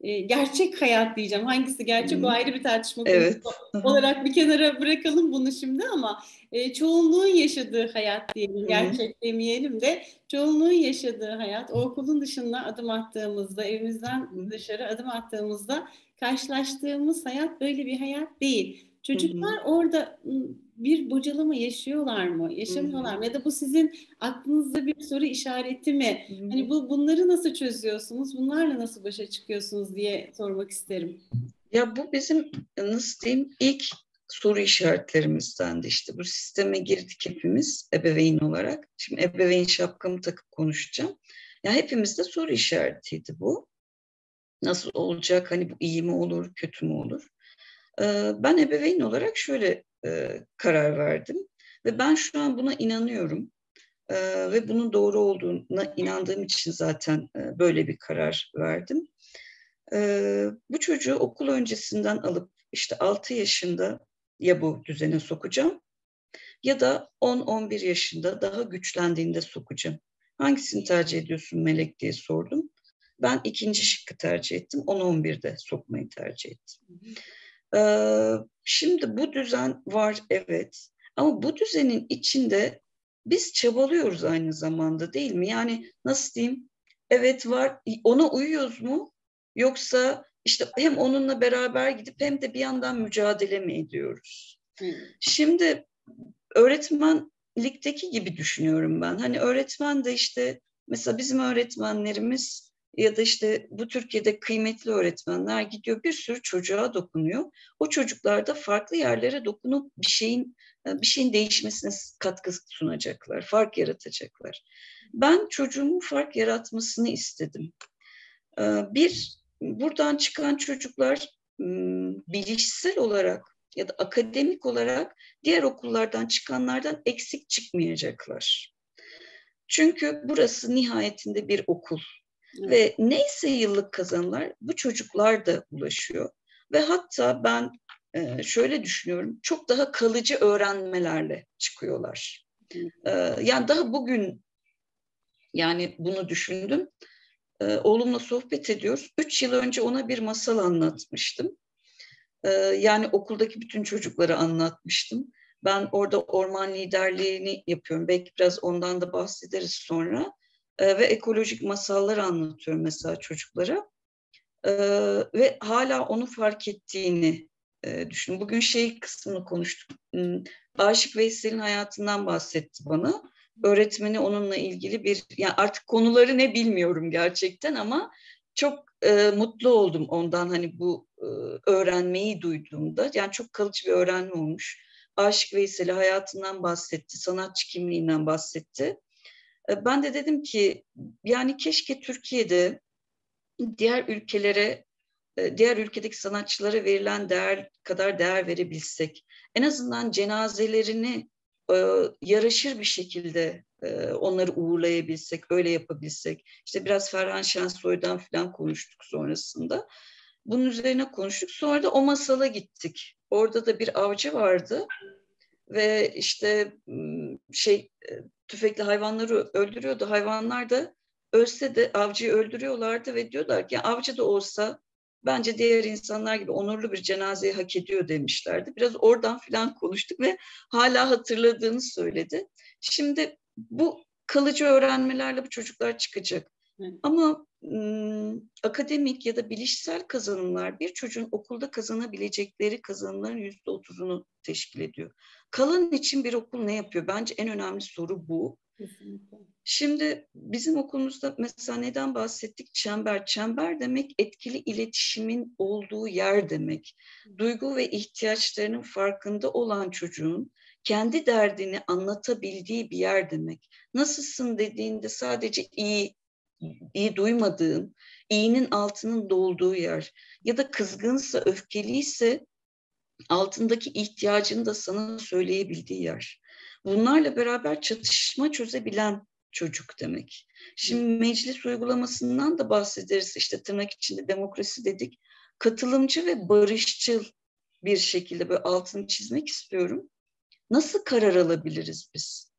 e, gerçek hayat diyeceğim. Hangisi gerçek o ayrı bir tartışma konusu evet. olarak bir kenara bırakalım bunu şimdi ama e, çoğunluğun yaşadığı hayat diyelim, gerçek demeyelim de çoğunluğun yaşadığı hayat, o okulun dışında adım attığımızda, evimizden dışarı adım attığımızda karşılaştığımız hayat böyle bir hayat değil. Çocuklar Hı-hı. orada bir bocalama yaşıyorlar mı? Yaşamıyorlar Hı-hı. mı? Ya da bu sizin aklınızda bir soru işareti mi? Hı-hı. Hani bu bunları nasıl çözüyorsunuz? Bunlarla nasıl başa çıkıyorsunuz diye sormak isterim. Ya bu bizim nasıl diyeyim ilk soru işaretlerimizdendi işte. Bu sisteme girdik hepimiz ebeveyn olarak. Şimdi ebeveyn şapkamı takıp konuşacağım. Ya hepimizde soru işaretiydi bu. Nasıl olacak? Hani bu iyi mi olur, kötü mü olur? Ben ebeveyn olarak şöyle karar verdim ve ben şu an buna inanıyorum ve bunun doğru olduğuna inandığım için zaten böyle bir karar verdim. Bu çocuğu okul öncesinden alıp işte 6 yaşında ya bu düzene sokacağım ya da 10-11 yaşında daha güçlendiğinde sokacağım. Hangisini tercih ediyorsun Melek diye sordum. Ben ikinci şıkkı tercih ettim. 10-11'de sokmayı tercih ettim. Şimdi bu düzen var evet ama bu düzenin içinde biz çabalıyoruz aynı zamanda değil mi? Yani nasıl diyeyim? Evet var ona uyuyoruz mu? Yoksa işte hem onunla beraber gidip hem de bir yandan mücadele mi ediyoruz? Hmm. Şimdi öğretmenlikteki gibi düşünüyorum ben. Hani öğretmen de işte mesela bizim öğretmenlerimiz ya da işte bu Türkiye'de kıymetli öğretmenler gidiyor bir sürü çocuğa dokunuyor. O çocuklar da farklı yerlere dokunup bir şeyin e, bir şeyin değişmesine katkı sunacaklar, fark yaratacaklar. Ben çocuğumun fark yaratmasını istedim. E, bir, buradan çıkan çocuklar bilişsel olarak ya da akademik olarak diğer okullardan çıkanlardan eksik çıkmayacaklar. Çünkü burası nihayetinde bir okul. Ve neyse yıllık kazanımlar bu çocuklar da ulaşıyor. Ve hatta ben e, şöyle düşünüyorum, çok daha kalıcı öğrenmelerle çıkıyorlar. E, yani daha bugün yani bunu düşündüm. E, oğlumla sohbet ediyoruz. Üç yıl önce ona bir masal anlatmıştım. Yani okuldaki bütün çocuklara anlatmıştım. Ben orada orman liderliğini yapıyorum. Belki biraz ondan da bahsederiz sonra e, ve ekolojik masallar anlatıyorum mesela çocuklara. E, ve hala onu fark ettiğini e, düşün. Bugün şey kısmını konuştuk. Hmm, Aşık Veysel'in hayatından bahsetti bana. Öğretmeni onunla ilgili bir, yani artık konuları ne bilmiyorum gerçekten ama çok e, mutlu oldum ondan hani bu e, öğrenmeyi duyduğumda. Yani çok kalıcı bir öğrenme olmuş. Aşık Veysel'i hayatından bahsetti, sanatçı kimliğinden bahsetti. E, ben de dedim ki yani keşke Türkiye'de diğer ülkelere, e, diğer ülkedeki sanatçılara verilen değer kadar değer verebilsek. En azından cenazelerini e, yaraşır bir şekilde onları uğurlayabilsek, öyle yapabilsek. İşte biraz Ferhan Şensoy'dan falan konuştuk sonrasında. Bunun üzerine konuştuk. Sonra da o masala gittik. Orada da bir avcı vardı. Ve işte şey tüfekli hayvanları öldürüyordu. Hayvanlar da ölse de avcıyı öldürüyorlardı ve diyorlar ki avcı da olsa bence diğer insanlar gibi onurlu bir cenazeyi hak ediyor demişlerdi. Biraz oradan filan konuştuk ve hala hatırladığını söyledi. Şimdi bu kalıcı öğrenmelerle bu çocuklar çıkacak. Ama akademik ya da bilişsel kazanımlar bir çocuğun okulda kazanabilecekleri kazanımların yüzde otuzunu teşkil ediyor. Kalan için bir okul ne yapıyor? Bence en önemli soru bu. Kesinlikle. Şimdi bizim okulumuzda mesela neden bahsettik? Çember. Çember demek etkili iletişimin olduğu yer demek. Duygu ve ihtiyaçlarının farkında olan çocuğun kendi derdini anlatabildiği bir yer demek. Nasılsın dediğinde sadece iyi iyi duymadığın, iyinin altının dolduğu yer ya da kızgınsa, öfkeliyse altındaki ihtiyacını da sana söyleyebildiği yer. Bunlarla beraber çatışma çözebilen çocuk demek. Şimdi meclis uygulamasından da bahsederiz. İşte tırnak içinde demokrasi dedik. Katılımcı ve barışçıl bir şekilde böyle altını çizmek istiyorum. Nasıl karar alabiliriz biz?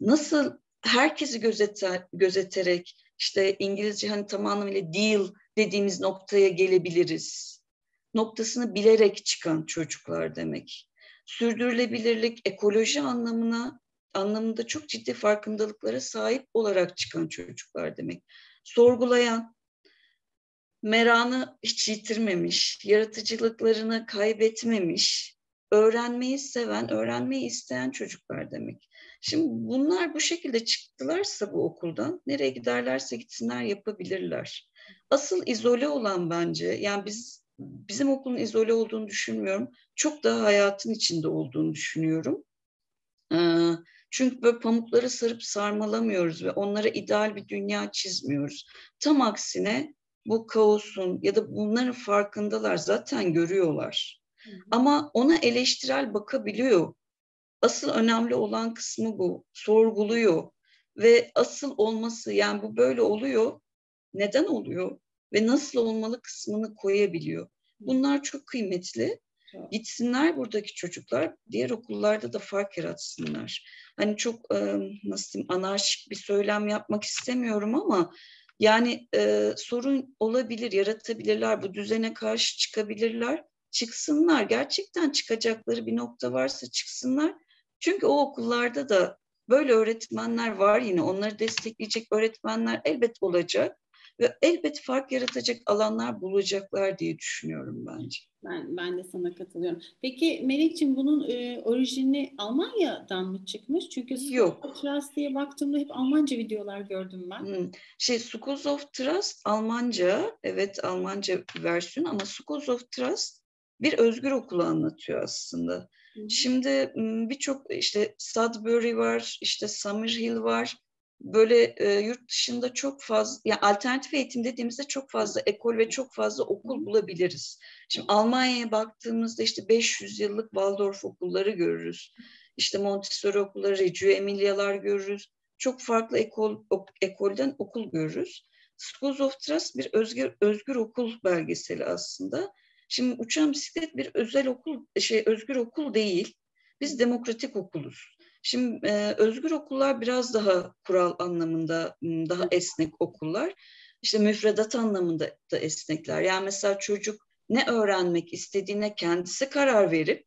Nasıl herkesi gözeter, gözeterek işte İngilizce hani tamamıyla deal dediğimiz noktaya gelebiliriz. Noktasını bilerek çıkan çocuklar demek. Sürdürülebilirlik, ekoloji anlamına anlamında çok ciddi farkındalıklara sahip olarak çıkan çocuklar demek. Sorgulayan, meranı hiç yitirmemiş, yaratıcılıklarını kaybetmemiş, öğrenmeyi seven, öğrenmeyi isteyen çocuklar demek. Şimdi bunlar bu şekilde çıktılarsa bu okuldan nereye giderlerse gitsinler yapabilirler. Asıl izole olan bence yani biz bizim okulun izole olduğunu düşünmüyorum. Çok daha hayatın içinde olduğunu düşünüyorum. Ee, çünkü böyle pamukları sarıp sarmalamıyoruz ve onlara ideal bir dünya çizmiyoruz. Tam aksine bu kaosun ya da bunların farkındalar zaten görüyorlar. Hı hı. Ama ona eleştirel bakabiliyor. Asıl önemli olan kısmı bu. Sorguluyor ve asıl olması yani bu böyle oluyor. Neden oluyor ve nasıl olmalı kısmını koyabiliyor. Bunlar çok kıymetli. Gitsinler buradaki çocuklar, diğer okullarda da fark yaratsınlar. Hani çok nasıl diyeyim anarşik bir söylem yapmak istemiyorum ama yani e, sorun olabilir, yaratabilirler, bu düzene karşı çıkabilirler. Çıksınlar, gerçekten çıkacakları bir nokta varsa çıksınlar. Çünkü o okullarda da böyle öğretmenler var yine, onları destekleyecek öğretmenler elbet olacak ve elbet fark yaratacak alanlar bulacaklar diye düşünüyorum bence. Ben, ben de sana katılıyorum. Peki Melek'ciğim bunun e, orijini Almanya'dan mı çıkmış? Çünkü Yok. of Trust diye baktığımda hep Almanca videolar gördüm ben. Hmm. Şey Schools of Trust Almanca, evet Almanca versiyon ama Schools of Trust bir özgür okulu anlatıyor aslında. Şimdi birçok işte Sudbury var, işte Summerhill var böyle e, yurt dışında çok fazla yani alternatif eğitim dediğimizde çok fazla ekol ve çok fazla okul bulabiliriz. Şimdi Almanya'ya baktığımızda işte 500 yıllık Waldorf okulları görürüz. İşte Montessori okulları, Reggio Emilia'lar görürüz. Çok farklı ekol ok, ekolden okul görürüz. Schools of Trust bir özgür, özgür okul belgeseli aslında. Şimdi uçan bisiklet bir özel okul, şey özgür okul değil. Biz demokratik okuluz. Şimdi e, özgür okullar biraz daha kural anlamında daha esnek okullar. İşte müfredat anlamında da esnekler. Yani mesela çocuk ne öğrenmek istediğine kendisi karar verip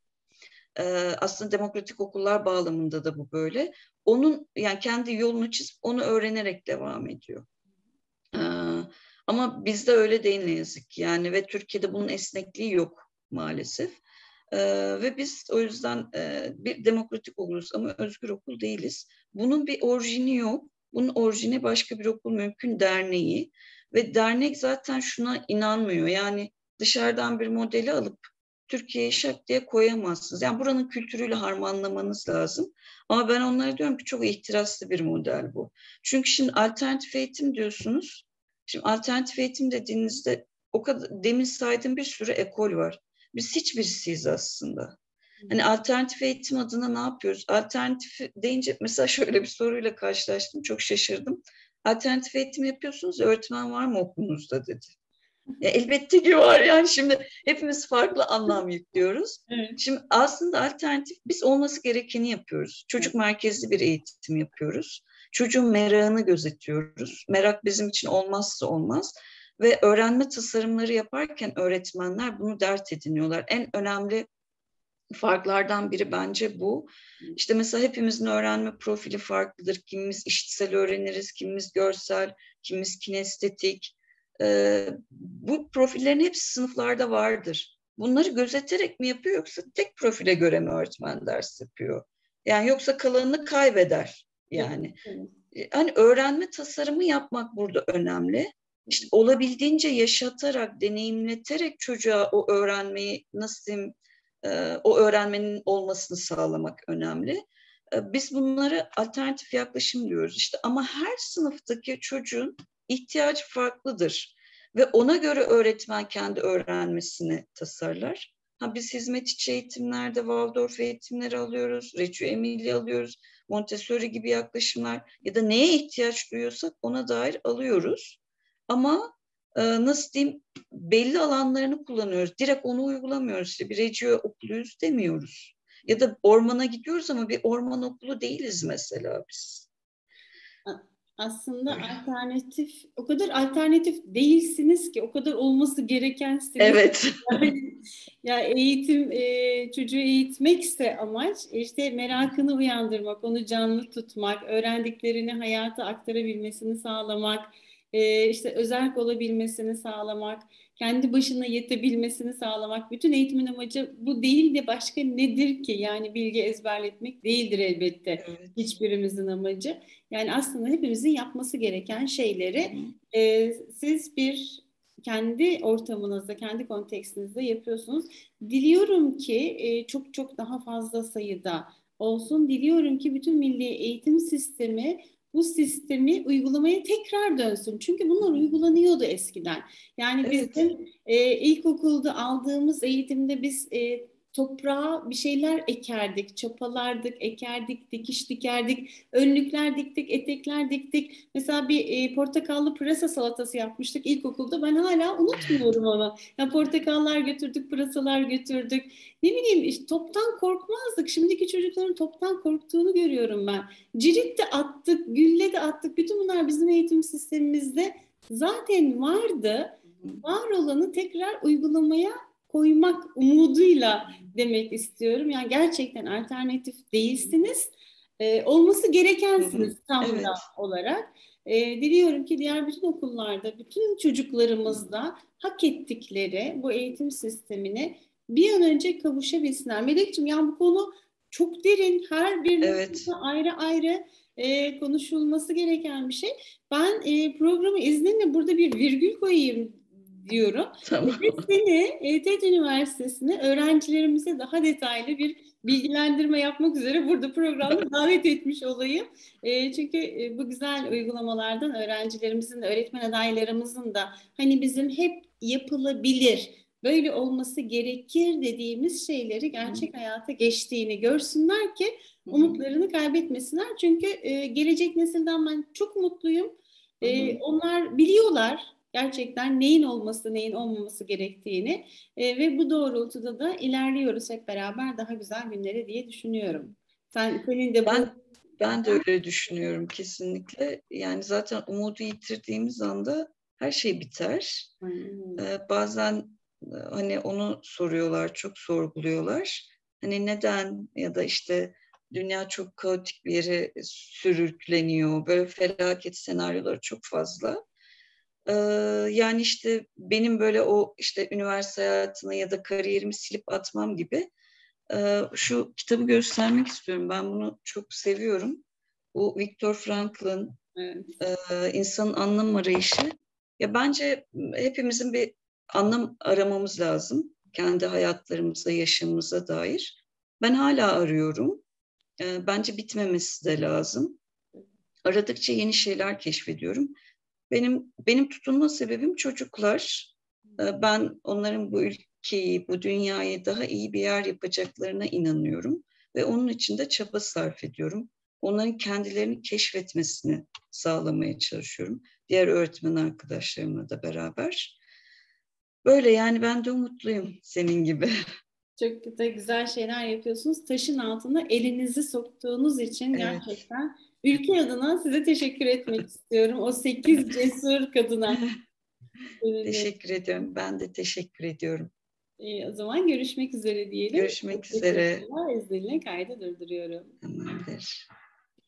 e, aslında demokratik okullar bağlamında da bu böyle. Onun yani kendi yolunu çizip onu öğrenerek devam ediyor. E, ama bizde öyle değil ne yazık ki. Yani ve Türkiye'de bunun esnekliği yok maalesef. E, ve biz o yüzden e, bir demokratik okuluz ama özgür okul değiliz. Bunun bir orijini yok. Bunun orijini başka bir okul mümkün derneği ve dernek zaten şuna inanmıyor. Yani dışarıdan bir modeli alıp Türkiye'ye şak diye koyamazsınız. Yani buranın kültürüyle harmanlamanız lazım. Ama ben onlara diyorum ki çok ihtiraslı bir model bu. Çünkü şimdi alternatif eğitim diyorsunuz. Şimdi alternatif eğitim dediğinizde o kadar demin saydığım bir sürü ekol var. Biz hiçbirisiyiz aslında. Hani alternatif eğitim adına ne yapıyoruz? Alternatif deyince mesela şöyle bir soruyla karşılaştım. Çok şaşırdım. Alternatif eğitim yapıyorsunuz öğretmen var mı okulunuzda dedi. Ya elbette ki var yani şimdi hepimiz farklı anlam yüklüyoruz. Evet. Şimdi aslında alternatif biz olması gerekeni yapıyoruz. Çocuk merkezli bir eğitim yapıyoruz. Çocuğun merakını gözetiyoruz. Merak bizim için olmazsa olmaz. Ve öğrenme tasarımları yaparken öğretmenler bunu dert ediniyorlar. En önemli farklardan biri bence bu. İşte mesela hepimizin öğrenme profili farklıdır. Kimimiz işitsel öğreniriz, kimimiz görsel, kimimiz kinestetik. Ee, bu profillerin hepsi sınıflarda vardır. Bunları gözeterek mi yapıyor yoksa tek profile göre mi öğretmen ders yapıyor? Yani yoksa kalanını kaybeder yani. Evet. Hani öğrenme tasarımı yapmak burada önemli. İşte olabildiğince yaşatarak, deneyimleterek çocuğa o öğrenmeyi nasıl e, o öğrenmenin olmasını sağlamak önemli. E, Biz bunlara alternatif yaklaşım diyoruz işte ama her sınıftaki çocuğun ihtiyacı farklıdır ve ona göre öğretmen kendi öğrenmesini tasarlar. Ha, biz hizmet içi eğitimlerde Waldorf eğitimleri alıyoruz, Reggio Emilia alıyoruz, Montessori gibi yaklaşımlar ya da neye ihtiyaç duyuyorsak ona dair alıyoruz. Ama e, nasıl diyeyim belli alanlarını kullanıyoruz. Direkt onu uygulamıyoruz. İşte bir Reggio okuluyuz demiyoruz. Ya da ormana gidiyoruz ama bir orman okulu değiliz mesela biz. Aslında alternatif, o kadar alternatif değilsiniz ki, o kadar olması gerekensiniz. Evet. Yani, ya eğitim, e, çocuğu eğitmekse amaç, işte merakını uyandırmak, onu canlı tutmak, öğrendiklerini hayata aktarabilmesini sağlamak, e, işte özerk olabilmesini sağlamak, kendi başına yetebilmesini sağlamak. Bütün eğitimin amacı bu değil de başka nedir ki? Yani bilgi ezberletmek değildir elbette evet. hiçbirimizin amacı. Yani aslında hepimizin yapması gereken şeyleri e, siz bir kendi ortamınızda, kendi kontekstinizde yapıyorsunuz. Diliyorum ki e, çok çok daha fazla sayıda olsun. Diliyorum ki bütün milli eğitim sistemi bu sistemi uygulamaya tekrar dönsün. Çünkü bunlar uygulanıyordu eskiden. Yani Evet. bizim e, ilkokulda aldığımız eğitimde biz e, toprağa bir şeyler ekerdik, çapalardık, ekerdik, dikiş dikerdik, önlükler diktik, etekler diktik. Mesela bir e, portakallı pırasa salatası yapmıştık ilkokulda. Ben hala unutmuyorum onu. Ya portakallar götürdük, pırasalar götürdük. Ne bileyim işte toptan korkmazdık. Şimdiki çocukların toptan korktuğunu görüyorum ben. Cirit de attık, gülle de attık. Bütün bunlar bizim eğitim sistemimizde zaten vardı. Var olanı tekrar uygulamaya koymak umuduyla demek istiyorum. Yani gerçekten alternatif değilsiniz. Ee, olması gerekensiniz tam Evet. olarak. Ee, diliyorum ki diğer bütün okullarda, bütün çocuklarımızda hak ettikleri bu eğitim sistemine bir an önce kavuşabilsinler. Melekciğim yani bu konu çok derin. Her bir Evet. ayrı ayrı e, konuşulması gereken bir şey. Ben e, programı izninle burada bir virgül koyayım diyorum. Tamam. Ve seni e, TED Üniversitesi'ne öğrencilerimize daha detaylı bir bilgilendirme yapmak üzere burada programda davet etmiş olayım. E, çünkü e, bu güzel uygulamalardan öğrencilerimizin, öğretmen adaylarımızın da hani bizim hep yapılabilir, böyle olması gerekir dediğimiz şeyleri gerçek hayata geçtiğini görsünler ki umutlarını kaybetmesinler. Çünkü e, gelecek nesilden ben çok mutluyum. E, onlar biliyorlar gerçekten neyin olması, neyin olmaması gerektiğini E, ve bu doğrultuda da ilerliyoruz hep beraber daha güzel günlere diye düşünüyorum. Sen senin de bu Ben ben de öyle düşünüyorum kesinlikle. Yani zaten umudu yitirdiğimiz anda her şey biter. Aynen. Ee, bazen e, hani onu soruyorlar, çok sorguluyorlar. Hani neden ya da işte dünya çok kaotik bir yere sürükleniyor. Böyle felaket senaryoları çok fazla. Ee, yani işte benim böyle o işte üniversite hayatını ya da kariyerimi silip atmam gibi e, şu kitabı göstermek istiyorum. Ben bunu çok seviyorum. Bu Viktor Frankl'ın Evet. e, insanın anlam arayışı. Ya bence hepimizin bir anlam aramamız lazım. Kendi hayatlarımıza, yaşamımıza dair. Ben hala arıyorum. E, bence bitmemesi de lazım. Aradıkça yeni şeyler keşfediyorum. Benim benim tutunma sebebim çocuklar. E, ben onların bu ülkeyi, bu dünyayı daha iyi bir yer yapacaklarına inanıyorum ve onun için de çaba sarf ediyorum. Onların kendilerini keşfetmesini sağlamaya çalışıyorum. Diğer öğretmen arkadaşlarımla da beraber. Böyle yani ben de umutluyum senin gibi. Çok da güzel şeyler yapıyorsunuz. Taşın altına elinizi soktuğunuz için Evet. gerçekten ülke adına size teşekkür etmek istiyorum. O sekiz cesur kadına. Teşekkür ediyorum. Ben de teşekkür ediyorum. İyi, o zaman görüşmek üzere diyelim. Görüşmek üzere. İzninle kaydı durduruyorum. Tamamdır.